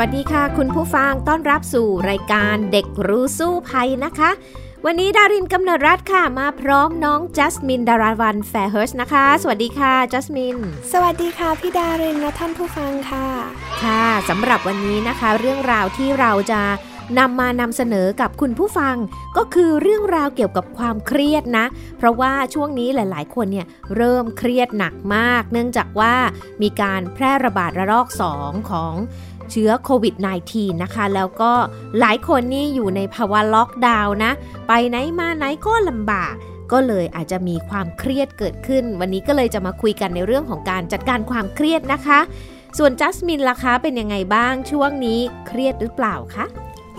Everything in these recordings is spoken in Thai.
วัสดีค่ะ คุณผู้ฟังต้อนรับสู่รายการเด็กรู้สู้ภัยนะคะ วันนี้ดารินกำเนิดรัฐค่ะมาพร้อมน้องจัสมินดาราวันแฟร์เฮิร์สนะคะ สวัสดีค่ะจัสมิน สวัสดีค่ะพี่ดารินและท่านผู้ฟังค่ะ ค่ะสำหรับวันนี้นะคะ เรื่องราวที่เราจะนำมานำเสนอกับคุณผู้ฟัง ก็คือเรื่องราวเกี่ยวกับความเครียดนะ เพราะว่าช่วงนี้หลาย ๆ คนเนี่ยเริ่มเครียดหนักมาก เนื่องจากว่ามีการแพร่ระบาดระลอก 2 ของ เชื้อโควิด -19 นะคะ แล้วก็หลายคนนี่อยู่ในภาวะล็อกดาวน์นะ ไปไหนมาไหนก็ลำบาก ก็เลยอาจจะมีความเครียดเกิดขึ้น วันนี้ก็เลยจะมาคุยกันในเรื่องของการจัดการความเครียดนะคะ ส่วนจัสมินล่ะคะเป็นยังไงบ้างช่วงนี้เครียดหรือเปล่าคะ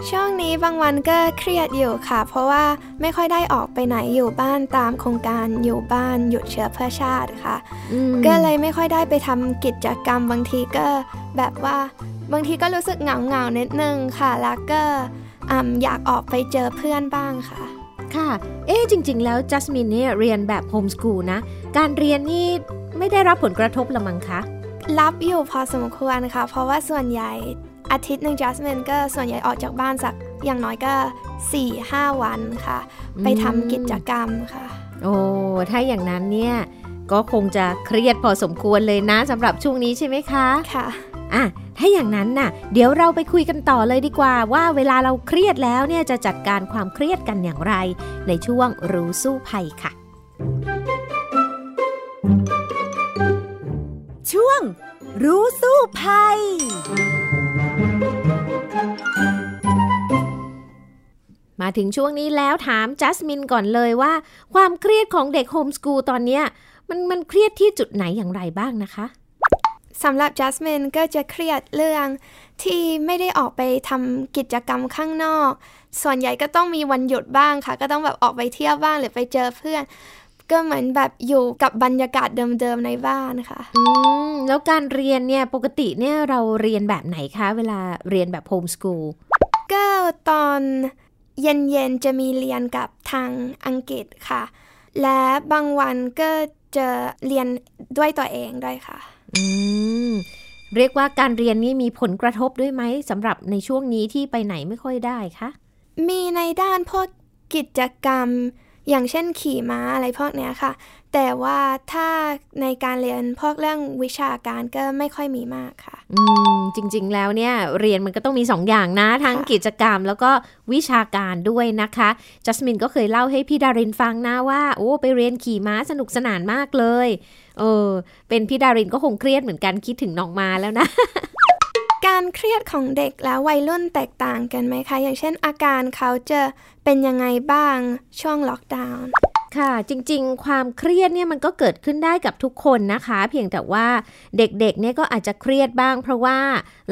ช่วงนี้บางวันก็เครียดอยู่ค่ะ เพราะว่าไม่ค่อยได้ออกไปไหนอยู่บ้านตามโครงการอยู่บ้านหยุดเชื้อเพื่อชาติค่ะ ก็เลยไม่ค่อยได้ไปทำกิจกรรมบางทีก็แบบว่าบางทีก็รู้สึกเหงาเหงาๆนิดนึงค่ะ แล้วก็อืมอยากออกไปเจอเพื่อนบ้างค่ะ ค่ะ เอ๊ะจริง ๆ แล้วจัสมินเนี่ยเรียนแบบโฮมสกูลนะ การเรียนนี่ไม่ได้รับผลกระทบละมั้งคะ รับอยู่พอสมควรค่ะ เพราะว่าส่วนใหญ่ อาทิตย์หนึ่งจัสมินก็ส่วนใหญ่ออกจากบ้านสักอย่างน้อยก็ 4-5 วันค่ะ ไปทำกิจกรรมค่ะ โอ้ ถ้าอย่างนั้นเนี่ย ก็คงจะเครียดพอสมควรเลยนะสำหรับช่วงนี้ใช่ไหมคะ ค่ะ อะ ถ้าอย่างนั้นน่ะ เดี๋ยวเราไปคุยกันต่อเลยดีกว่า ว่าเวลาเราเครียดแล้วเนี่ยจะจัดการความเครียดกันอย่างไร ในช่วงรู้สู้ภัยค่ะ ช่วงรู้สู้ภัย มาถึงช่วงนี้แล้วถามจัสมินก่อนเลยว่า ความเครียดของเด็กโฮมสกูลตอนนี้มันมันเครียดที่จุดไหนอย่างไรบ้างนะคะสำหรับจัสมินก็จะเครียดเรื่องที่ไม่ได้ออกไปทำกิจกรรมข้างนอก ส่วนใหญ่ก็ต้องมีวันหยุดบ้างค่ะ ก็ต้องแบบออกไปเที่ยวบ้างหรือไปเจอเพื่อน ก็เหมือนแบบอยู่กับบรรยากาศเดิมๆในบ้านค่ะ อืม แล้วการเรียนเนี่ยปกติเนี่ยเราเรียนแบบไหนคะ เวลาเรียนแบบโฮมสกูลก็ตอนเย็นๆจะมีเรียนกับทางอังกฤษค่ะ และบางวันก็จะเรียนด้วยตัวเองด้วยค่ะ อืม เรียกว่าการเรียนนี่มีผลกระทบด้วยไหมสำหรับในช่วงนี้ที่ไปไหนไม่ค่อยได้คะ มีในด้านพวกกิจกรรม อย่างเช่นขี่ม้าอะไรพวกเนี้ยค่ะ แต่ว่าถ้าในการเรียนพวกเรื่องวิชาการก็ไม่ค่อยมีมากค่ะ อืม จริง ๆ แล้วเนี่ย เรียนมันก็ต้องมีสองอย่างนะ ทั้งค่ะกิจกรรมแล้วก็วิชาการด้วยนะคะ จัสมินก็เคยเล่าให้พี่ดารินฟังนะว่า โอ้ไปเรียนขี่ม้าสนุกสนานมากเลย เออ เป็นพี่ดารินก็คงเครียดเหมือนกันคิดถึงน้องมาแล้วนะ การเครียดของเด็กและวัยรุ่นแตกต่างกันไหมคะ อย่างเช่นอาการเขาจะเป็นยังไงบ้างช่วงล็อกดาวน์ค่ะ จริงๆ ความเครียดเนี่ยมันก็เกิดขึ้นได้กับทุกคนนะคะ เพียงแต่ว่าเด็กๆเนี่ยก็อาจจะเครียดบ้าง เพราะว่า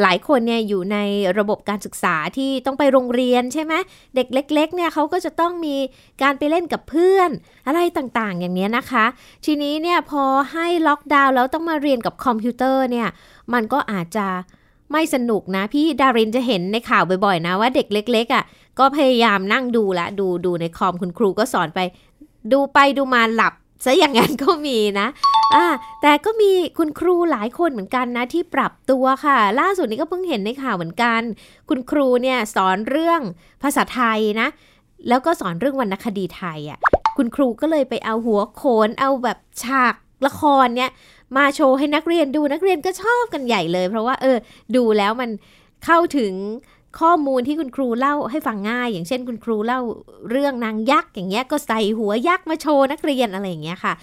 หลายคนเนี่ยอยู่ในระบบการศึกษาที่ต้องไปโรงเรียนใช่ไหมเด็กเล็ก ๆ เนี่ยเขาก็จะต้องมีการไปเล่นกับเพื่อน อะไรต่างๆ อย่างนี้นะคะ ทีนี้เนี่ยพอให้ล็อกดาวน์แล้วต้องมาเรียนกับคอมพิวเตอร์เนี่ยมันก็อาจจะ ไม่สนุกนะ พี่ดารินจะเห็นในข่าวบ่อยๆนะว่าเด็กเล็ก ๆอะ่ะ ก็พยายามนั่งดูละ ดูดูในคอมคุณครูก็สอนไป ดูไปดูมาหลับซะอย่างนั้นก็มีนะอ่าแต่ก็มีคุณครูหลายคนเหมือนกันนะที่ปรับตัวค่ะ ล่าสุดนี้ก็เพิ่งเห็นในข่าวเหมือนกัน คุณครูเนี่ยสอนเรื่องภาษาไทยนะ แล้วก็สอนเรื่องวรรณคดีไทยอะ่ะคุณครูก็เลยไปเอาหัวโขนเอาแบบฉากละครเนี่ย มาโชว์ให้นักเรียนดูนักเรียนก็ชอบกันใหญ่เลย เพราะว่าเออ ดูแล้วมันเข้าถึงข้อมูลที่คุณครูเล่าให้ฟังง่าย อย่างเช่นคุณครูเล่าเรื่องนางยักษ์อย่างเงี้ยก็ใส่หัวยักษ์มาโชว์นักเรียนอะไรอย่างเงี้ยค่ะ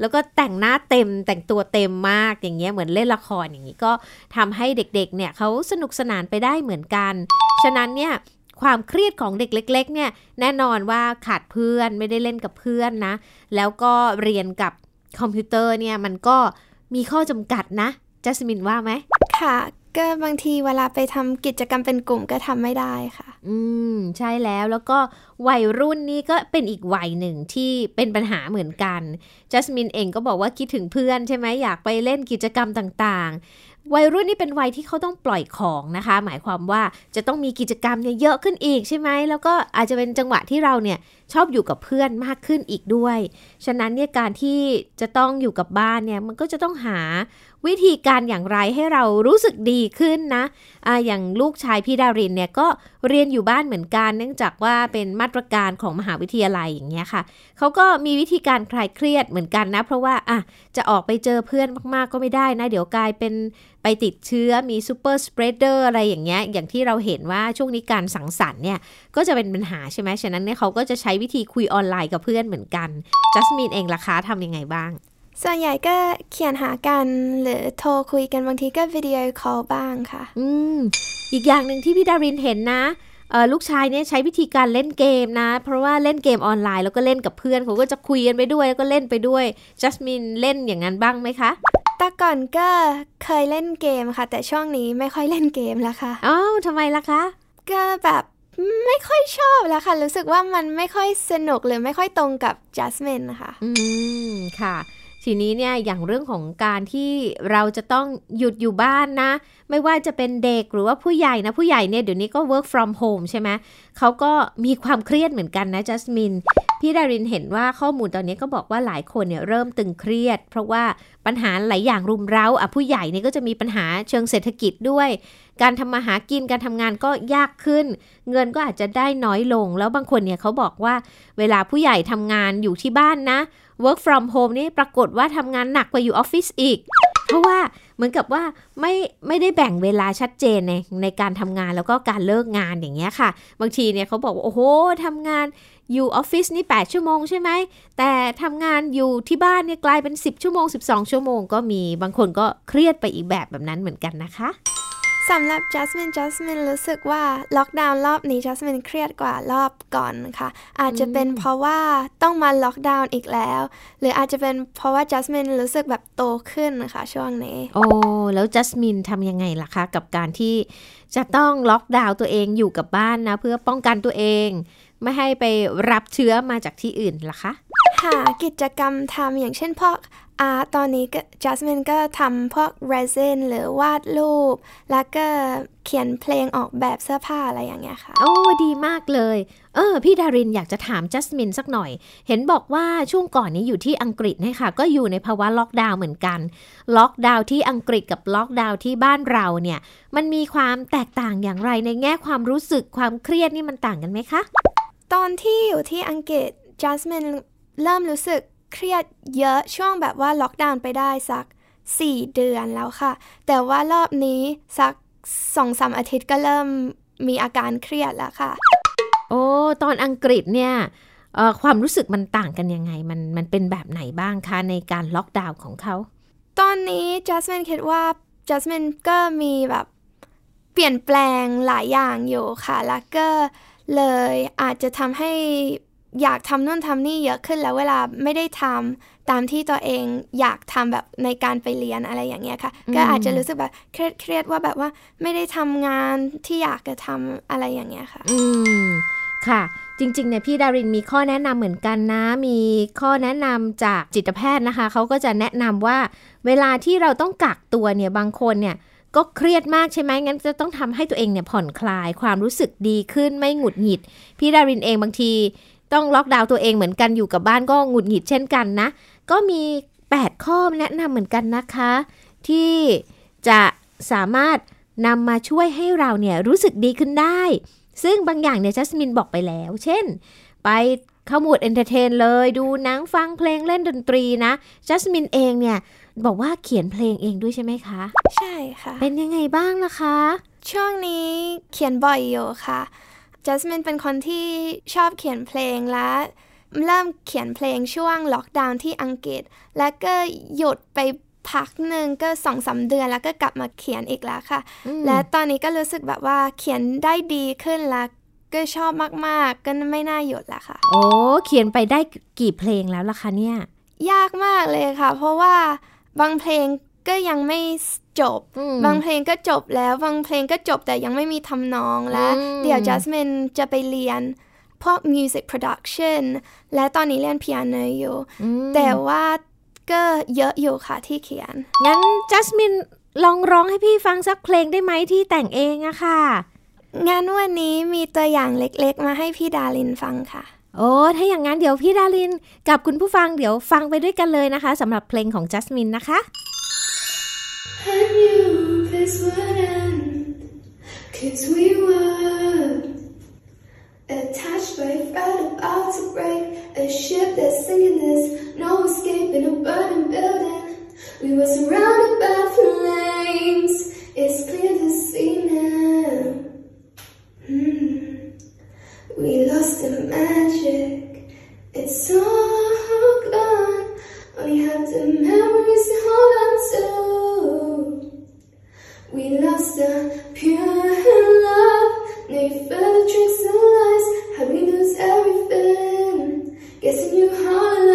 แล้วก็แต่งหน้าเต็มแต่งตัวเต็มมากอย่างเงี้ยเหมือนเล่นละครอย่างงี้ก็ทำให้เด็กๆเนี่ยเขาสนุกสนานไปได้เหมือนกัน ฉะนั้นเนี่ยความเครียดของเด็กเล็ก ๆ เนี่ยแน่นอนว่าขาดเพื่อนไม่ได้เล่นกับเพื่อนนะ แล้วก็เรียนกับคอมพิวเตอร์เนี่ยมันก็ มีข้อจำกัดนะจัสมินว่าไหมค่ะ ก็บางทีเวลาไปทำกิจกรรมเป็นกลุ่มก็ทำไม่ได้ค่ะ อืม ใช่แล้วแล้วก็วัยรุ่นนี่ก็เป็นอีกวัยหนึ่งที่เป็นปัญหาเหมือนกันจัสมินเองก็บอกว่าคิดถึงเพื่อนใช่ไหมอยากไปเล่นกิจกรรมต่างวัยรุ่นนี่เป็นวัยที่เขาต้องปล่อยของนะคะ หมายความว่าจะต้องมีกิจกรรมเนี่ยเยอะขึ้นอีกใช่ไหมแล้วก็อาจจะเป็นจังหวะที่เราเนี่ย ชอบอยู่กับเพื่อนมากขึ้นอีกด้วย ฉะนั้นเนี่ยการที่จะต้องอยู่กับบ้านเนี่ยมันก็จะต้องหา วิธีการอย่างไรให้เรารู้สึกดีขึ้นนะอะอย่างลูกชายพี่ดารินเนี่ยก็เรียนอยู่บ้านเหมือนกัน เนื่องจากว่าเป็นมาตรการของมหาวิทยาลัยอย่างเงี้ยค่ะเขาก็มีวิธีการคลายเครียดเหมือนกันนะ เพราะว่าอะจะออกไปเจอเพื่อนมากๆก็ไม่ได้นะ เดี๋ยวกลายเป็นไปติดเชื้อมี super spreader อะไรอย่างเงี้ยอย่างที่เราเห็นว่าช่วงนี้การสังสรรค์เนี่ยก็จะเป็นปัญหาใช่ไหมฉะนั้นเนี่ยเขาก็จะใช้วิธีคุยออนไลน์กับเพื่อนเหมือนกันจัสมินเองล่ะคะทำยังไงบ้าง ส่วนใหญ่ก็เขียนหากันหรือโทรคุยกันบางทีก็วิดีโอคอลบ้างค่ะ อืม อีกอย่างหนึ่งที่พี่ดารินเห็นนะลูกชายเนี่ยใช้วิธีการเล่นเกมนะ เพราะว่าเล่นเกมออนไลน์แล้วก็เล่นกับเพื่อนเขาก็จะคุยกันไปด้วยแล้วก็เล่นไปด้วยจัสมินเล่นอย่างนั้นบ้างไหมคะแต่ก่อนก็เคยเล่นเกมค่ะ แต่ช่วงนี้ไม่ค่อยเล่นเกมแล้วค่ะอ้าวทำไมล่ะคะก็แบบไม่ค่อยชอบแล้วค่ะ รู้สึกว่ามันไม่ค่อยสนุกหรือไม่ค่อยตรงกับจัสมินนะคะ อืมค่ะ ทีนี้เนี่ยอย่างเรื่องของการที่เราจะต้องหยุดอยู่บ้านนะ ไม่ว่าจะเป็นเด็กหรือว่าผู้ใหญ่นะ ผู้ใหญ่เนี่ยเดี๋ยวนี้ก็ work from home ใช่ไหมเขาก็มีความเครียดเหมือนกันนะจัสมินพี่ดารินเห็นว่าข้อมูลตอนนี้ก็บอกว่าหลายคนเนี่ยเริ่มตึงเครียด เพราะว่าปัญหาหลายอย่างรุมเร้าอะผู้ใหญ่เนี่ยก็จะมีปัญหาเชิงเศรษฐกิจด้วย การทำมาหากินการทำงานก็ยากขึ้น เงินก็อาจจะได้น้อยลง แล้วบางคนเนี่ยเขาบอกว่าเวลาผู้ใหญ่ทำงานอยู่ที่บ้านนะ work from home นี่ปรากฏว่าทำงานหนักกว่าอยู่ออฟฟิศอีก เพราะว่าเหมือนกับว่าไม่ไม่ได้แบ่งเวลาชัดเจนในในการทำงานแล้วก็การเลิกงานอย่างเงี้ยค่ะ บางทีเนี่ยเขาบอกว่า โอ้โหทำงานอยู่ออฟฟิศนี่ 8 ชั่วโมงใช่ไหม แต่ทำงานอยู่ที่บ้านเนี่ยกลายเป็น 10 ชั่วโมง 12 ชั่วโมงก็มี บางคนก็เครียดไปอีกแบบแบบนั้นเหมือนกันนะคะ สำหรับจัสมินจัสมินรู้สึกว่าล็อกดาวน์รอบนี้จัสมินเครียดกว่ารอบก่อนค่ะ อาจจะเป็นเพราะว่าต้องมาล็อกดาวน์อีกแล้ว หรืออาจจะเป็นเพราะว่าจัสมินรู้สึกแบบโตขึ้นนะคะช่วงนี้ โอ้ แล้วจัสมินทำยังไงล่ะคะ กับการที่จะต้องล็อกดาวน์ตัวเองอยู่กับบ้านนะ เพื่อป้องกันตัวเอง ไม่ให้ไปรับเชื้อมาจากที่อื่นล่ะคะหากิจกรรมทำอย่างเช่นพวก art ตอนนี้จัสมินก็ทำพวกเรซินหรือวาดรูป แล้วก็เขียนเพลงออกแบบเสื้อผ้าอะไรอย่างเงี้ยค่ะ โอ้ดีมากเลย เออ พี่ดารินอยากจะถามจัสมินสักหน่อย เห็นบอกว่าช่วงก่อนนี้อยู่ที่อังกฤษนะคะก็อยู่ในภาวะล็อกดาวน์เหมือนกัน ล็อกดาวน์ที่อังกฤษกับล็อกดาวน์ที่บ้านเราเนี่ย มันมีความแตกต่างอย่างไรในแง่ความรู้สึกความเครียดนี่มันต่างกันไหมคะ ตอนที่อยู่ที่อังกฤษจัสมินเริ่มรู้สึกเครียดเยอะช่วงแบบว่าล็อกดาวน์ไปได้สัก 4 เดือนแล้วค่ะ แต่ว่ารอบนี้สักสองสามอาทิตย์ก็เริ่มมีอาการเครียดแล้วค่ะ โอ้ตอนอังกฤษเนี่ยความรู้สึกมันต่างกันยังไง มันมันเป็นแบบไหนบ้างคะ ในการล็อกดาวน์ของเขา ตอนนี้จัสมินคิดว่าจัสมินก็มีแบบเปลี่ยนแปลงหลายอย่างอยู่ค่ะ แล้วก็ เลยอาจจะทำให้อยากทำนู่นทำนี่เยอะขึ้นแล้วเวลาไม่ได้ทำตามที่ตัวเองอยากทำแบบในการไปเรียนอะไรอย่างเงี้ยค่ะ ก็อาจจะรู้สึกแบบเครียดเครียดว่าแบบว่าไม่ได้ทำงานที่อยากจะทำอะไรอย่างเงี้ยค่ะ อืมค่ะ จริงๆเนี่ยพี่ดารินมีข้อแนะนำเหมือนกันนะ มีข้อแนะนำจากจิตแพทย์นะคะเขาก็จะแนะนำว่า เวลาที่เราต้องกักตัวเนี่ยบางคนเนี่ย ก็เครียดมากใช่ไหมงั้นจะต้องทำให้ตัวเองเนี่ยผ่อนคลายความรู้สึกดีขึ้นไม่หงุดหงิด พี่ดารินเองบางที ต้องล็อกดาวน์ตัวเองเหมือนกันอยู่กับบ้านก็หงุดหงิดเช่นกันนะ ก็มี 8 ข้อแนะนำเหมือนกันนะคะ ที่จะสามารถนำมาช่วยให้เราเนี่ยรู้สึกดีขึ้นได้ ซึ่งบางอย่างเนี่ยจัสมินบอกไปแล้ว เช่น ไปเข้า mood entertain เลย ดูหนังฟังเพลงเล่นดนตรีนะจัสมินเองเนี่ย บอกว่าเขียนเพลงเองด้วยใช่ไหมคะ ใช่ค่ะ เป็นยังไงบ้างนะคะ ช่วงนี้เขียนบ่อยอยู่ค่ะจัสมินเป็นคนที่ชอบเขียนเพลงและเริ่มเขียนเพลงช่วงล็อกดาวน์ที่อังกฤษ แล้วก็หยุดไปพักหนึ่งก็สองสาเดือนแล้วก็กลับมาเขียนอีกแล้วค่ะ และตอนนี้ก็รู้สึกแบบว่าเขียนได้ดีขึ้นแล้วก็ชอบมาก ๆ ก็ไม่น่าหยุดละค่ะ โอ้ เขียนไปได้กี่เพลงแล้วล่ะคะเนี่ย ยากมากเลยค่ะ เพราะว่า บางเพลงก็ยังไม่จบ บางเพลงก็จบแล้ว บางเพลงก็จบแต่ยังไม่มีทำนองและเดี๋ยวจัสมินจะไปเรียนพวก music production และตอนนี้เรียนเปียโนอยู่ แต่ว่าก็เยอะอยู่ค่ะที่เขียน งั้นจัสมินลองร้องให้พี่ฟังสักเพลงได้ไหมที่แต่งเองอะค่ะงานวันนี้มีตัวอย่างเล็กๆ มาให้พี่ดารินฟังค่ะ โอ้ถ้าอย่างนั้นเดี๋ยวพี่ดารินกับคุณผู้ฟังเดี๋ยวฟังไปด้วยกันเลยนะคะสำหรับเพลงของจัสมินนะคะ I knew this would end Cause we were Attached by a thread about to break A ship that's sinking there's no escape in a burning building We were surrounded by flames It's clear to see now Hmm. We lost the magic. It's all gone. Only have the memories to hold on to. We lost the pure love. Feel the tricks and lies. How we lose everything? Guessing you all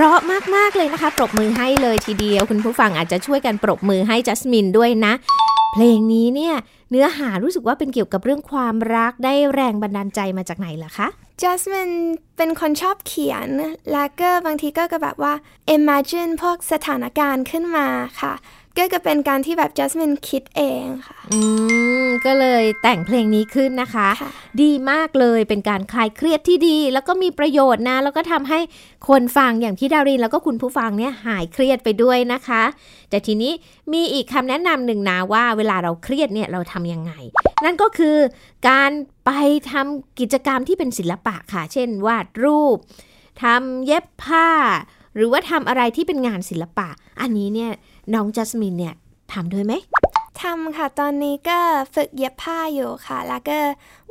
ราะมาก ๆ เลยนะคะ ปรบมือให้เลยทีเดียว คุณผู้ฟังอาจจะช่วยกันปรบมือให้จัสมินด้วยนะ เพลงนี้เนี่ยเนื้อหารู้สึกว่าเป็นเกี่ยวกับเรื่องความรักได้แรงบันดาลใจมาจากไหนล่ะคะจัสมินเป็นคนชอบเขียน แล้วก็บางทีก็แบบว่า imagine พวกสถานการณ์ขึ้นมาค่ะ ก็จะเป็นการที่แบบจัสมินคิดเองค่ะ อืม ก็เลยแต่งเพลงนี้ขึ้นนะคะค่ะดีมากเลยเป็นการคลายเครียดที่ดี แล้วก็มีประโยชน์นะ แล้วก็ทำให้คนฟังอย่างพี่ดาริน แล้วก็คุณผู้ฟังเนี่ยหายเครียดไปด้วยนะคะ แต่ทีนี้มีอีกคำแนะนำหนึ่งนะว่าเวลาเราเครียดเนี่ยเราทำยังไง นั่นก็คือการไปทำกิจกรรมที่เป็นศิลปะค่ะ เช่น วาดรูปทำเย็บผ้า หรือว่าทำอะไรที่เป็นงานศิลปะ อันนี้เนี่ย น้องจัสมินเนี่ยทำด้วยไหมทำค่ะ ตอนนี้ก็ฝึกเย็บผ้าอยู่ค่ะ แล้วก็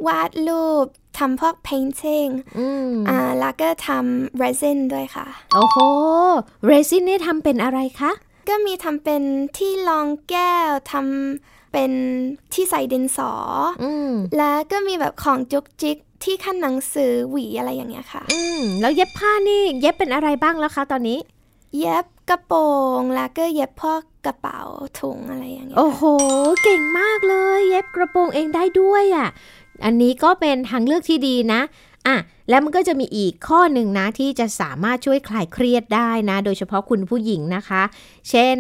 วาดรูปทำพวก painting อืมอ่าแล้วก็ทำ resin ด้วยค่ะ โอ้โหเรซินเนี่ยทำเป็นอะไรคะ ก็มีทำเป็นที่รองแก้วทำเป็นที่ใส่ดินสออืมแล้วก็มีแบบของจุกจิกที่ขั้นหนังสือหวีอะไรอย่างเงี้ยค่ะ อืม แล้วเย็บผ้านี่เย็บเป็นอะไรบ้างแล้วคะตอนนี้ เย็บ กระโปรงแล้วก็เย็บพวกกระเป๋าถุงอะไรอย่างเงี้ยโอ้โห เก่งมากเลย เย็บกระโปรงเองได้ด้วยอะ่ะ อันนี้ก็เป็นทางเลือกที่ดีนะอะแล้วมันก็จะมีอีกข้อหนึ่งนะ ที่จะสามารถช่วยคลายเครียดได้นะ โดยเฉพาะคุณผู้หญิงนะคะ เช่น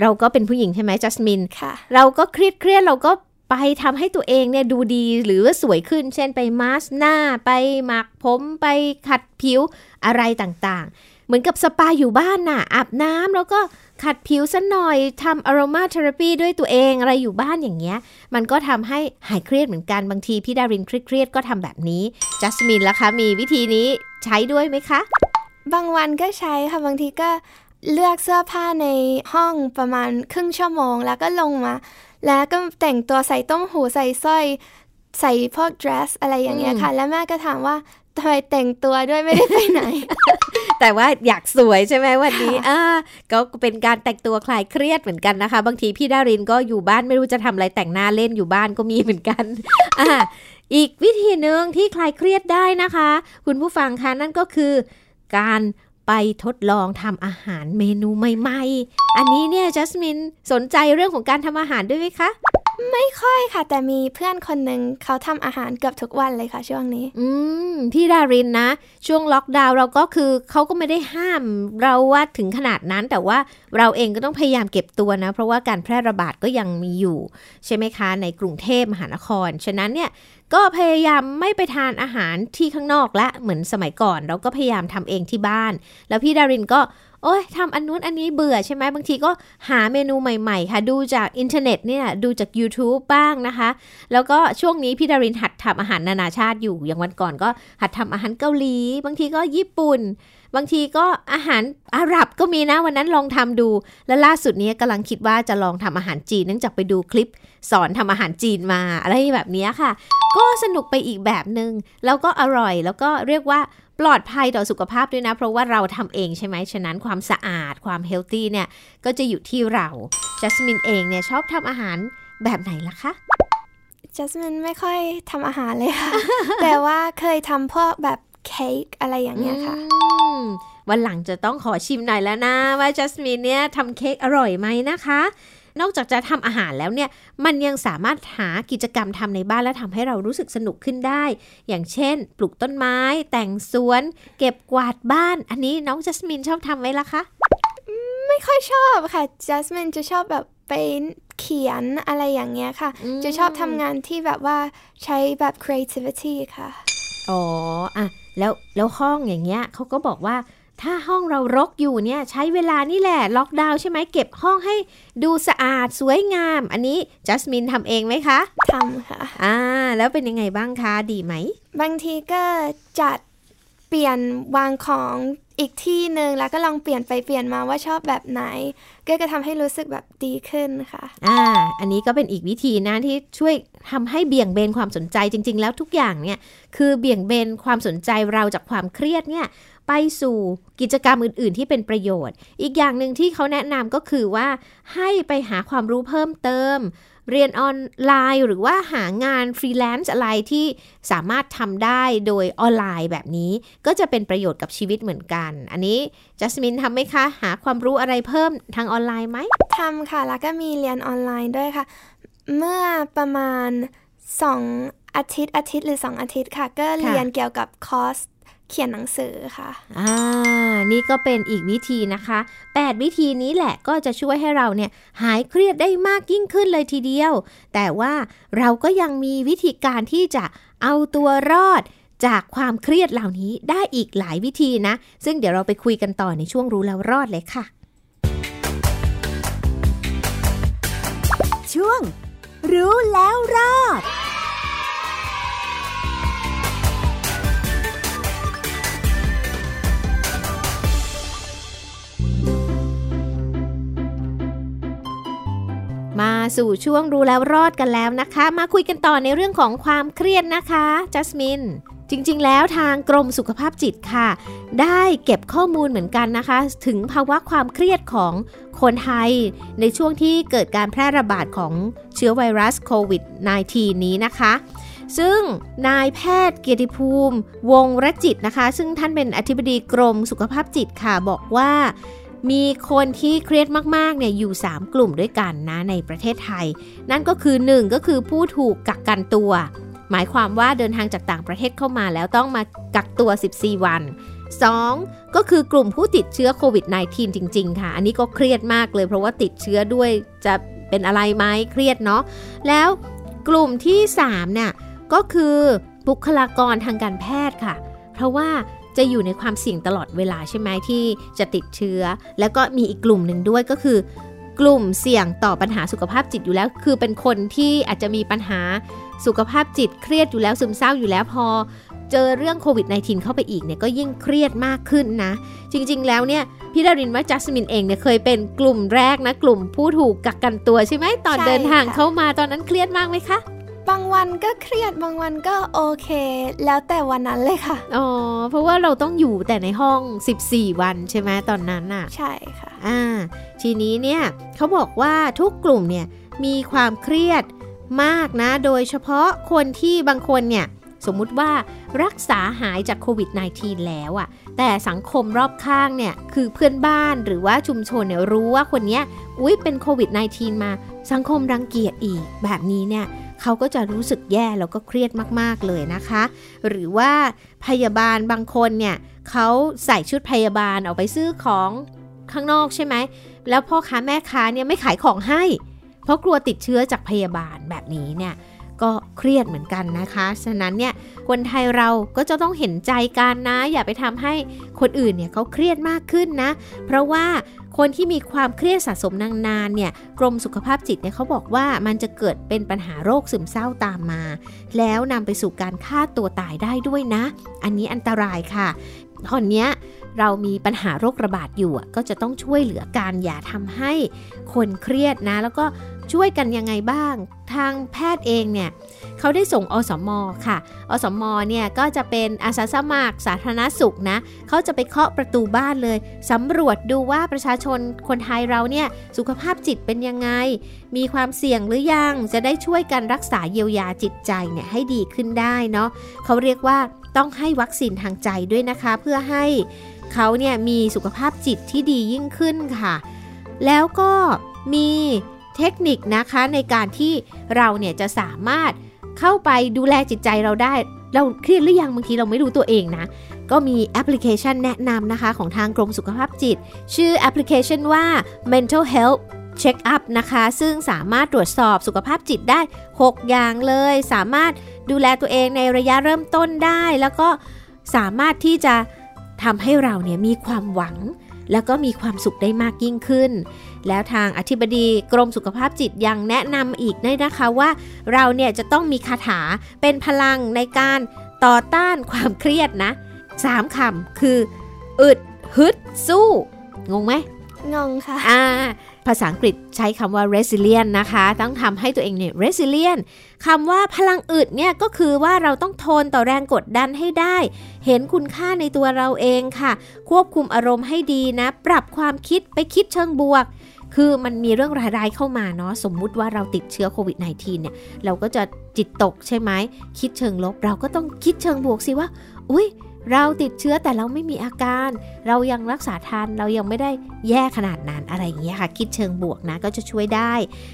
เราก็เป็นผู้หญิงใช่ไหมจัสมินค่ะ เราก็เครียดเครียดๆเราก็ไปทำให้ตัวเองเนี่ยดูดีหรือว่าสวยขึ้น เช่นไปมาสก์หน้า ไปหมักผม ไปขัดผิวอะไรต่างๆ เหมือนกับสปาอยู่บ้านน่ะ อาบน้ำแล้วก็ขัดผิวสัหน่อยทำอารมาเทอราปีด้วยตัวเองอะไรอยู่บ้านอย่างเงี้ย มันก็ทำให้หายเครียดเหมือนกันบางทีพี่ดารินเครียดๆก็ทำแบบนี้จัสมินล่ะคะ มีวิธีนี้ใช้ด้วยไหมคะ บางวันก็ใช้ค่ะ บางทีก็เลือกเสื้อผ้าในห้องประมาณครึ่งชั่วโมง แล้วก็ลงมา แล้วก็แต่งตัวใส่ต้มหูใส่สร้อย ใส่พวก dress อะไรอย่างเงี้ยค่ะ แล้วแม่ก็ถามว่า ทำไมแต่งตัวด้วยไม่ได้ไปไหน แต่ว่าอยากสวยใช่ไหมวันนี้อ่าก็เป็นการแต่งตัวคลายเครียดเหมือนกันนะคะ บางทีพี่ดารินก็อยู่บ้านไม่รู้จะทำอะไรแต่งหน้าเล่นอยู่บ้านก็มีเหมือนกันอ่าอีกวิธีหนึ่งที่คลายเครียดได้นะคะ คุณผู้ฟังคะนั่นก็คือการ ไปทดลองทำอาหารเมนูใหม่ๆ อันนี้เนี่ยจัสมินสนใจเรื่องของการทำอาหารด้วยไหมคะ ไม่ค่อยค่ะ แต่มีเพื่อนคนหนึ่งเขาทำอาหารเกือบทุกวันเลยค่ะ ช่วงนี้ อืม พี่ดารินนะ ช่วงล็อกดาวน์เราก็คือเขาก็ไม่ได้ห้ามเราว่าถึงขนาดนั้น แต่ว่าเราเองก็ต้องพยายามเก็บตัวนะ เพราะว่าการแพร่ระบาดก็ยังมีอยู่ ใช่ไหมคะ ในกรุงเทพมหานคร ฉะนั้นเนี่ย ก็พยายามไม่ไปทานอาหารที่ข้างนอกละเหมือนสมัยก่อน เราก็พยายามทำเองที่บ้าน แล้วพี่ดารินก็โอ้ยทำอันนู้นอันนี้เบื่อใช่ไหมบางทีก็หาเมนูใหม่ๆ ค่ะ ดูจากอินเทอร์เน็ตเนี่ยดูจาก YouTube บ้างนะคะ แล้วก็ช่วงนี้พี่ดารินหัดทำอาหารนานาชาติอยู่ อย่างวันก่อนก็หัดทำอาหารเกาหลี บางทีก็ญี่ปุ่น บางทีก็อาหารอาหรับก็มีนะวันนั้นลองทำดู และล่าสุดนี้กำลังคิดว่าจะลองทำอาหารจีนเนื่องจากไปดูคลิปสอนทำอาหารจีนมาอะไรแบบนี้ค่ะ ก็สนุกไปอีกแบบหนึง่งแล้วก็อร่อย แล้วก็เรียกว่าปลอดภัยต่อสุขภาพด้วยนะ เพราะว่าเราทำเองใช่ไหมฉะนั้นความสะอาดความเฮลตี้เนี่ย ก็จะอยู่ที่เราจัสมินเองเนี่ยชอบทำอาหารแบบไหนล่ะคะจัสมินไม่ค่อยทำอาหารเลยค่ะ แต่ว่าเคยทำพวกแบบ เค้กอะไรอย่างเงี้ยค่ะอืมวันหลังจะต้องขอชิมหน่อยแล้วนะ ว่าจัสมินเนี่ยทำเค้กอร่อยไหมนะคะ นอกจากจะทำอาหารแล้วเนี่ย มันยังสามารถหากิจกรรมทำในบ้านและทำให้เรารู้สึกสนุกขึ้นได้ อย่างเช่น ปลูกต้นไม้ แต่งสวน เก็บกวาดบ้าน อันนี้น้องจัสมินชอบทำไหมล่ะคะไม่ค่อยชอบค่ะจัสมินจะชอบแบบไปเขียนอะไรอย่างเงี้ยค่ะอืมจะชอบทำงานที่แบบว่าใช้แบบ creativity ค่ะ อ๋ออะแล้วแล้วห้องอย่างเงี้ยเขาก็บอกว่าถ้าห้องเรารกอยู่เนี่ยใช้เวลานี่แหละล็อกดาวน์ใช่ไหมเก็บห้องให้ดูสะอาดสวยงาม อันนี้จัสมินทำเองไหมคะทำค่ะ อ่า แล้วเป็นยังไงบ้างคะ ดีไหม บางทีก็จัดเปลี่ยนวางของ อีกที่หนึ่งแล้วก็ลองเปลี่ยนไปเปลี่ยนมาว่าชอบแบบไหน ก็จะทำให้รู้สึกแบบดีขึ้นค่ะ อ่า อันนี้ก็เป็นอีกวิธีนะที่ช่วยทำให้เบี่ยงเบนความสนใจจริง ๆ แล้วทุกอย่างเนี่ยคือเบี่ยงเบนความสนใจเราจากความเครียดเนี่ย ไปสู่กิจกรรมอื่น ๆ ที่เป็นประโยชน์ อีกอย่างหนึ่งที่เขาแนะนำก็คือว่าให้ไปหาความรู้เพิ่มเติม เรียนออนไลน์หรือว่าหางานฟรีแลนซ์อะไรที่สามารถทำได้โดยออนไลน์แบบนี้ ก็จะเป็นประโยชน์กับชีวิตเหมือนกัน อันนี้จัสมินทำไหมคะ หาความรู้อะไรเพิ่มทางออนไลน์ไหมทำค่ะ แล้วก็มีเรียนออนไลน์ด้วยค่ะ เมื่อประมาณ 2 อาทิตย์อาทิตย์หรือ 2 อาทิตย์ค่ะ ก็เรียนเกี่ยวกับคอร์ส เขียนหนังสือค่ะ อ่า นี่ก็เป็นอีกวิธีนะคะ 8 วิธีนี้แหละก็จะช่วยให้เราเนี่ยหายเครียดได้มากยิ่งขึ้นเลยทีเดียว แต่ว่าเราก็ยังมีวิธีการที่จะเอาตัวรอดจากความเครียดเหล่านี้ได้อีกหลายวิธีนะ ซึ่งเดี๋ยวเราไปคุยกันต่อในช่วงรู้แล้วรอดเลยค่ะ ช่วง รู้แล้วรอด มาสู่ช่วงรู้แล้วรอดกันแล้วนะคะ มาคุยกันต่อในเรื่องของความเครียดนะคะจัสมินจริงๆ แล้วทางกรมสุขภาพจิตค่ะ ได้เก็บข้อมูลเหมือนกันนะคะ ถึงภาวะความเครียดของคนไทย ในช่วงที่เกิดการแพร่ระบาดของเชื้อไวรัสโควิด -19 นี้นะคะ ซึ่งนายแพทย์เกียรติภูมิ วงรจิตนะคะ ซึ่งท่านเป็นอธิบดีกรมสุขภาพจิตค่ะบอกว่า มีคนที่เครียดมากๆเนี่ยอยู่ 3 กลุ่มด้วยกันนะในประเทศไทย นั่นก็คือ 1 ก็คือผู้ถูกกักกันตัว หมายความว่าเดินทางจากต่างประเทศเข้ามาแล้วต้องมากักตัว 14 วัน 2. ก็คือกลุ่มผู้ติดเชื้อโควิด -19 จริง ๆ ค่ะ อันนี้ก็เครียดมากเลยเพราะว่าติดเชื้อด้วยจะเป็นอะไรไหมเครียดเนาะแล้วกลุ่มที่3เนี่ยก็คือบุคลากรทางการแพทย์ค่ะ เพราะว่า จะอยู่ในความเสี่ยงตลอดเวลาใช่ไหมที่จะติดเชื้อ แล้วก็มีอีกกลุ่มหนึ่งด้วยก็คือกลุ่มเสี่ยงต่อปัญหาสุขภาพจิตอยู่แล้ว คือเป็นคนที่อาจจะมีปัญหาสุขภาพจิตเครียดอยู่แล้วซึมเศร้าอยู่แล้วพอ เจอเรื่องโควิด -19 เข้าไปอีกเนี่ยก็ยิ่งเครียดมากขึ้นนะ จริงๆแล้วเนี่ยพี่ดารินว่าจัสมินเองเนี่ยเคยเป็นกลุ่มแรกนะ กลุ่มผู้ถูกกักกันตัวใช่ไหมตอนเดินทางเข้ามาตอนนั้นเครียดมากไหมคะ บางวันก็เครียดบางวันก็โอเค แล้วแต่วันนั้นเลยค่ะ อ๋อ เพราะว่าเราต้องอยู่แต่ในห้อง 14 วันใช่ไหมตอนนั้นน่ะ ใช่ค่ะ อ่า ทีนี้เนี่ยเขาบอกว่าทุกกลุ่มเนี่ยมีความเครียดมากนะ โดยเฉพาะคนที่บางคนเนี่ยสมมุติว่ารักษาหายจากโควิด -19 แล้วอะ่ะ แต่สังคมรอบข้างเนี่ย คือเพื่อนบ้านหรือว่าชุมชนเนี่ยรู้ว่าคนนี้อุ้ยเป็นโควิด -19 มา สังคมรังเกียจอีกแบบนี้เนี่ย เขาก็จะรู้สึกแย่แล้วก็เครียดมากๆเลยนะคะ หรือว่าพยาบาลบางคนเนี่ยเขาใส่ชุดพยาบาลออกไปซื้อของข้างนอกใช่ไหม แล้วพ่อค้าแม่ค้าเนี่ยไม่ขายของให้ เพราะกลัวติดเชื้อจากพยาบาลแบบนี้เนี่ยก็เครียดเหมือนกันนะคะ ฉะนั้นเนี่ยคนไทยเราก็จะต้องเห็นใจกันนะ อย่าไปทำให้คนอื่นเนี่ยเขาเครียดมากขึ้นนะ เพราะว่า คนที่มีความเครียดสะสมนานๆเนี่ยกรมสุขภาพจิตเนี่ยเขาบอกว่ามันจะเกิดเป็นปัญหาโรคซึมเศร้าตามมา แล้วนำไปสู่การฆ่าตัวตายได้ด้วยนะ อันนี้อันตรายค่ะตอนนี้เรามีปัญหาโรคระบาดอยู่ก็จะต้องช่วยเหลือการอย่าทำให้คนเครียดนะ แล้วก็ ช่วยกันยังไงบ้าง ทางแพทย์เองเนี่ยเขาได้ส่งอสมอค่ะ อสมอเนี่ยก็จะเป็นอาสาสมัครสาธารณสุขนะเขาจะไปเคาะประตูบ้านเลยสำรวจดูว่าประชาชนคนไทยเราเนี่ยสุขภาพจิตเป็นยังไง มีความเสี่ยงหรือยังจะได้ช่วยกันรักษาเยียวยาจิตใจเนี่ยให้ดีขึ้นได้เนาะเขาเรียกว่าต้องให้วัคซีนทางใจด้วยนะคะ เพื่อให้เขาเนี่ยมีสุขภาพจิตที่ดียิ่งขึ้นค่ะ แล้วก็มี เทคนิคนะคะในการที่เราเนี่ยจะสามารถเข้าไปดูแลจิตใจเราได้ เราเครียดหรือยังบางทีเราไม่รู้ตัวเองนะ ก็มีแอปพลิเคชันแนะนำนะคะของทางกรมสุขภาพจิต ชื่อแอปพลิเคชันว่า mental health check up นะคะ ซึ่งสามารถตรวจสอบสุขภาพจิตได้ 6 อย่างเลย สามารถดูแลตัวเองในระยะเริ่มต้นได้ แล้วก็สามารถที่จะทำให้เราเนี่ยมีความหวัง แล้วก็มีความสุขได้มากยิ่งขึ้น แล้วทางอธิบดีกรมสุขภาพจิตยังแนะนำอีกด้วยนะคะว่า เราเนี่ยจะต้องมีคาถาเป็นพลังในการต่อต้านความเครียดนะสามคำคือ อึด ฮึด สู้ งงไหมงงค่ะอ่าภาษาอังกฤษใช้คำว่า resilient นะคะ ต้องทำให้ตัวเองเนี่ย resilient คำว่าพลังอึดเนี่ยก็คือว่าเราต้องทนต่อแรงกดดันให้ได้ เห็นคุณค่าในตัวเราเองค่ะ ควบคุมอารมณ์ให้ดีนะ ปรับความคิดไปคิดเชิงบวก คือมันมีเรื่องร้ายๆเข้ามาเนาะสมมุติว่าเราติดเชื้อโควิด -19 เนี่ยเราก็จะจิตตกใช่ไหมคิดเชิงลบ เราก็ต้องคิดเชิงบวกสิว่า อุ้ยเราติดเชื้อแต่เราไม่มีอาการ เรายังรักษาทันเรายังไม่ได้แย่ขนาดนั้นอะไรอย่างเงี้ยค่ะ คิดเชิงบวกนะก็จะช่วยได้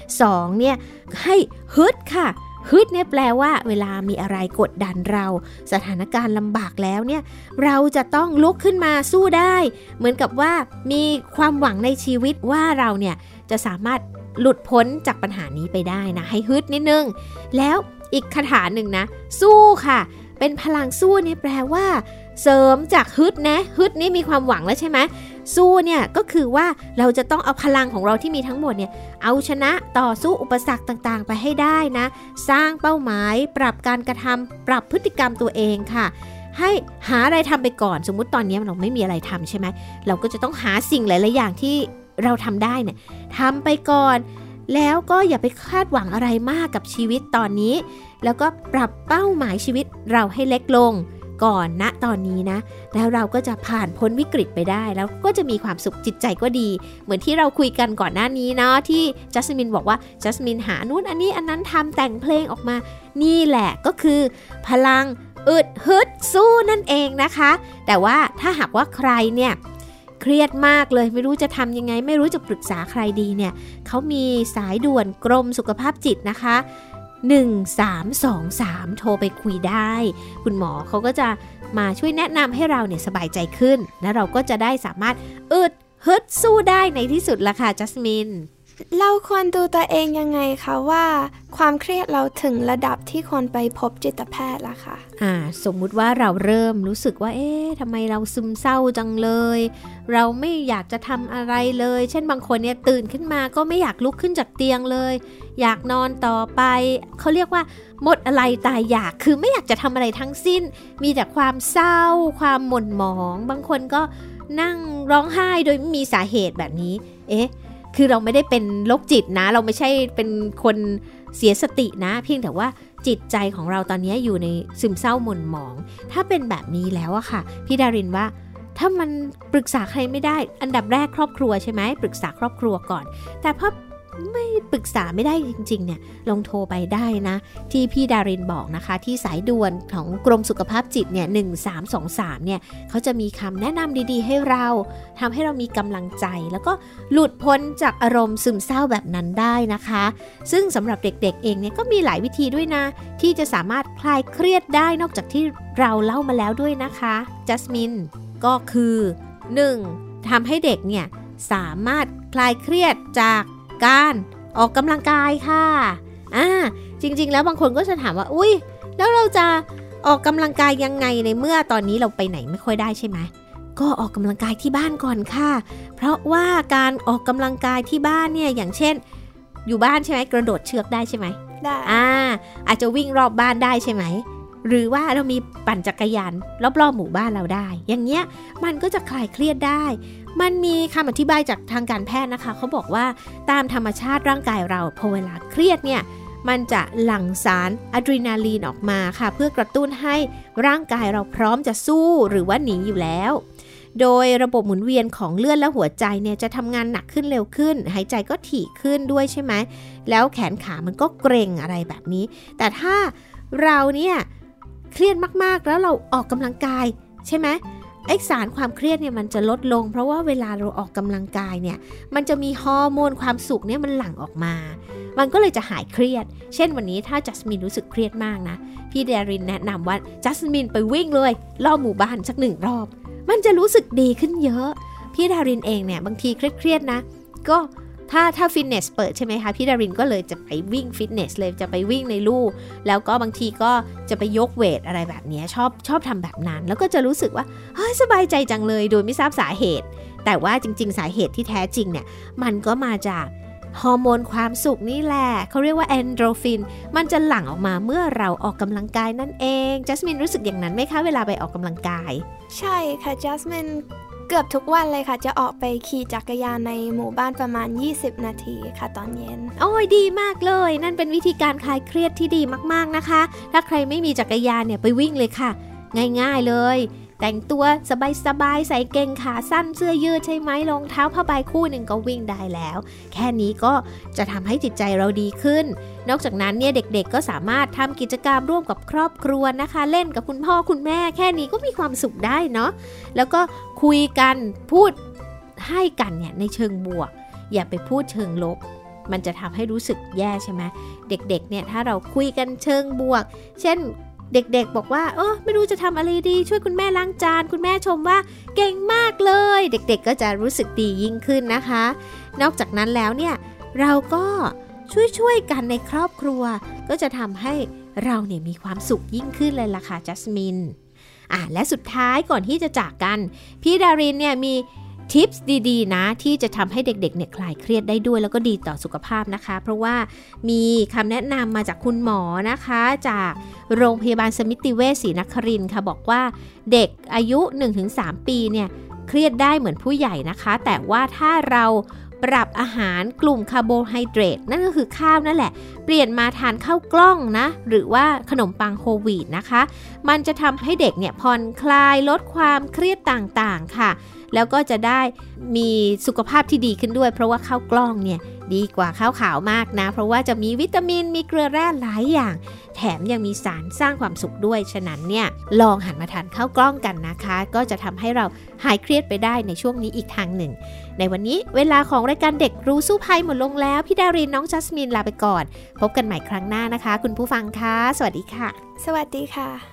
2. เนี่ยให้ฮึดค่ะ ฮึดเนี่ยแปลว่า เวลามีอะไรกดดันเรา สถานการณ์ลำบากแล้วเนี่ย เราจะต้องลุกขึ้นมาสู้ได้ เหมือนกับว่ามีความหวังในชีวิตว่าเราเนี่ยจะสามารถหลุดพ้นจากปัญหานี้ไปได้นะ ให้ฮึดนิดนึง แล้วอีกคาถาหนึ่งนะ สู้ค่ะ เป็นพลังสู้เนี่ยแปลว่า เสริมจากฮึดนะฮึดนี่มีความหวังแล้วใช่ไหม สู้เนี่ยก็คือว่าเราจะต้องเอาพลังของเราที่มีทั้งหมดเนี่ยเอาชนะต่อสู้อุปสรรคต่างๆ ไปให้ได้นะ สร้างเป้าหมาย ปรับการกระทำปรับพฤติกรรมตัวเองค่ะ ให้หาอะไรทำไปก่อน สมมุติตอนนี้เราไม่มีอะไรทำใช่ไหมเราก็จะต้องหาสิ่งหลายๆอย่างที่เราทำได้เนี่ยทำไปก่อนแล้วก็อย่าไปคาดหวังอะไรมากกับชีวิตตอนนี้ แล้วก็ปรับเป้าหมายชีวิตเราให้เล็กลง ก่อนณนะตอนนี้นะ แล้วเราก็จะผ่านพ้นวิกฤตไปได้ แล้วก็จะมีความสุขจิตใจก็ดี เหมือนที่เราคุยกันก่อนหน้านี้เนาะที่จัสมินบอกว่าจัสมินหานู่นอันนี้อันนั้นทำแต่งเพลงออกมา นี่แหละก็คือ พลังอึดฮึดสู้นั่นเองนะคะ แต่ว่าถ้าหากว่าใครเนี่ยเครียดมากเลยไม่รู้จะทำยังไง ไม่รู้จะปรึกษาใครดีเนี่ยเขามีสายด่วนกรมสุขภาพจิตนะคะ 1323 โทรไปคุยได้ คุณหมอเขาก็จะมาช่วยแนะนำให้เราเนี่ยสบายใจขึ้น และเราก็จะได้สามารถอึดฮึดสู้ได้ในที่สุดละค่ะจัสมิน เราควรดูตัวเองยังไงคะว่าความเครียดเราถึงระดับที่ควรไปพบจิตแพทย์ละค่ะอ่า สมมุติว่าเราเริ่มรู้สึกว่า เอ๊ะทำไมเราซึมเศร้าจังเลย เราไม่อยากจะทำอะไรเลย เช่นบางคนเนี่ยตื่นขึ้นมาก็ไม่อยากลุกขึ้นจากเตียงเลย อยากนอนต่อไป เขาเรียกว่า หมดอะไรตายอยากคือไม่อยากจะทำอะไรทั้งสิ้น มีแต่ความเศร้า ความหม่นหมอง บางคนก็นั่งร้องไห้โดยไม่มีสาเหตุแบบนี้ เอ๊ะ คือเราไม่ได้เป็นโรคจิตนะ เราไม่ใช่เป็นคนเสียสตินะ เพียงแต่ว่าจิตใจของเราตอนนี้อยู่ในซึมเศร้าหม่นหมอง ถ้าเป็นแบบนี้แล้วอะค่ะ พี่ดารินว่าถ้ามันปรึกษาใครไม่ได้ อันดับแรกครอบครัวใช่ไหมปรึกษาครอบครัวก่อน แต่พอ ไม่ปรึกษาไม่ได้จริงๆเนี่ยลองโทรไปได้นะ ที่พี่ดารินบอกนะคะที่สายด่วนของกรมสุขภาพจิตเนี่ยหนึ่งสามสองสามเนี่ยเขาจะมีคำแนะนำดีๆ ให้เราทำให้เรามีกำลังใจ แล้วก็หลุดพ้นจากอารมณ์ซึมเศร้าแบบนั้นได้นะคะ ซึ่งสำหรับเด็กๆ เองเนี่ยก็มีหลายวิธีด้วยนะ ที่จะสามารถคลายเครียดได้นอกจากที่เราเล่ามาแล้วด้วยนะคะจัสมินก็คือ 1. ทำให้เด็กเนี่ยสามารถคลายเครียดจาก การออกกำลังกายค่ะอ่าจริง ๆ แล้วบางคนก็จะถามว่า อุ้ยแล้วเราจะออกกำลังกายยังไงในเมื่อตอนนี้เราไปไหนไม่ค่อยได้ใช่ไหมก็ออกกำลังกายที่บ้านก่อนค่ะ เพราะว่าการออกกำลังกายที่บ้านเนี่ยอย่างเช่น อยู่บ้านใช่ไหมกระโดดเชือกได้ใช่ไหมได้อ่าอาจจะวิ่งรอบบ้านได้ใช่ไหม หรือว่าเรามีปั่นจักรยานรอบๆหมู่บ้านเราได้ อย่างเงี้ยมันก็จะคลายเครียดได้ มันมีคำอธิบายจากทางการแพทย์นะคะ เขาบอกว่าตามธรรมชาติร่างกายเราพอเวลาเครียดเนี่ยมันจะหลั่งสารอะดรีนาลีนออกมาค่ะ เพื่อกระตุ้นให้ร่างกายเราพร้อมจะสู้หรือว่าหนีอยู่แล้ว โดยระบบหมุนเวียนของเลือดและหัวใจเนี่ยจะทำงานหนักขึ้นเร็วขึ้น หายใจก็ถี่ขึ้นด้วยใช่ไหม แล้วแขนขามันก็เกร็งอะไรแบบนี้ แต่ถ้าเราเนี่ย เครียดมากๆ แล้วเราออกกำลังกาย ใช่ไหมไอสารความเครียดเนี่ยมันจะลดลง เพราะว่าเวลาเราออกกำลังกายเนี่ยมันจะมีฮอร์โมนความสุขเนี่ยมันหลั่งออกมา มันก็เลยจะหายเครียด เช่นวันนี้ถ้าจัสมินรู้สึกเครียดมากนะ พี่เดรินแนะนำว่าจัสมินไปวิ่งเลยรอบหมู่บ้านสักหนึ่งรอบ มันจะรู้สึกดีขึ้นเยอะ พี่ดารินเองเนี่ยบางทีเครียดๆนะ ก็ ถ้าถ้าฟิตเนสเปิดใช่ไหมคะพี่ดารินก็เลยจะไปวิ่งฟิตเนสเลยจะไปวิ่งในลู่แล้วก็บางทีก็จะไปยกเวทอะไรแบบนี้ชอบชอบทำแบบนั้น แล้วก็จะรู้สึกว่าเฮ้ยสบายใจจังเลยโดยไม่ทราบสาเหตุ แต่ว่าจริง ๆ สาเหตุที่แท้จริงเนี่ยมันก็มาจากฮอร์โมนความสุขนี่แหละเขาเรียกว่าแอนโดรฟิน มันจะหลั่งออกมาเมื่อเราออกกำลังกายนั่นเอง จัสมินรู้สึกอย่างนั้นไหมคะเวลาไปออกกำลังกาย ใช่ค่ะ จัสมิน เกือบทุกวันเลยค่ะ จะออกไปขี่จักรยานในหมู่บ้านประมาณ 20 นาทีค่ะตอนเย็น โอ้ยดีมากเลย นั่นเป็นวิธีการคลายเครียดที่ดีมากๆนะคะ ถ้าใครไม่มีจักรยานเนี่ยไปวิ่งเลยค่ะ ง่ายๆเลย แต่งตัวสบายๆใส่เกงขาสั้นเสื้อยืดใช่ไหมรองเท้าผ้าใบคู่หนึ่งก็วิ่งได้แล้ว แค่นี้ก็จะทำให้จิตใจเราดีขึ้น นอกจากนั้นเนี่ยเด็กๆ ก็สามารถทำกิจกรรมร่วมกับครอบครัวนะคะ เล่นกับคุณพ่อคุณแม่ แค่นี้ก็มีความสุขได้เนาะแล้วก็คุยกันพูดให้กันเนี่ยในเชิงบวก อย่าไปพูดเชิงลบมันจะทำให้รู้สึกแย่ใช่ไหมเด็กๆเนี่ยถ้าเราคุยกันเชิงบวก เช่น เด็กๆ บอกว่าเออไม่รู้จะทำอะไรดี ช่วยคุณแม่ล้างจาน คุณแม่ชมว่าเก่งมากเลย เด็กๆ ก็จะรู้สึกดียิ่งขึ้นนะคะ นอกจากนั้นแล้วเนี่ยเราก็ช่วยๆกันในครอบครัว ก็จะทำให้เราเนี่ยมีความสุขยิ่งขึ้นเลยล่ะค่ะจัสมินอะและสุดท้ายก่อนที่จะจากกัน พี่ดารินเนี่ยมี tips ดีๆ นะ ที่จะทำให้เด็กๆเนี่ยคลายเครียดได้ด้วยแล้วก็ดีต่อสุขภาพนะคะ เพราะว่ามีคำแนะนำมาจากคุณหมอนะคะ จากโรงพยาบาลสมิติเวชศรีนครินค่ะบอกว่าเด็กอายุ 1-3 ปีเนี่ยเครียดได้เหมือนผู้ใหญ่นะคะ แต่ว่าถ้าเราปรับอาหารกลุ่มคาร์โบไฮเดรตนั่นก็คือข้าวนั่นแหละ เปลี่ยนมาทานข้าวกล้องนะ หรือว่าขนมปัง whole wheat นะคะ มันจะทำให้เด็กเนี่ยผ่อนคลายลดความเครียดต่างๆค่ะ แล้วก็จะได้มีสุขภาพที่ดีขึ้นด้วย เพราะว่าข้าวกล้องเนี่ยดีกว่าข้าวขาวมากนะ เพราะว่าจะมีวิตามินมีเกลือแร่หลายอย่าง แถมยังมีสารสร้างความสุขด้วย ฉะนั้นเนี่ยลองหันมาทานข้าวกล้องกันนะคะ ก็จะทำให้เราหายเครียดไปได้ในช่วงนี้อีกทางหนึ่ง ในวันนี้เวลาของรายการเด็กรู้สู้ภัยหมดลงแล้ว พี่ดารินน้องจัสมินลาไปก่อน พบกันใหม่ครั้งหน้านะคะ คุณผู้ฟังคะ สวัสดีค่ะ สวัสดีค่ะ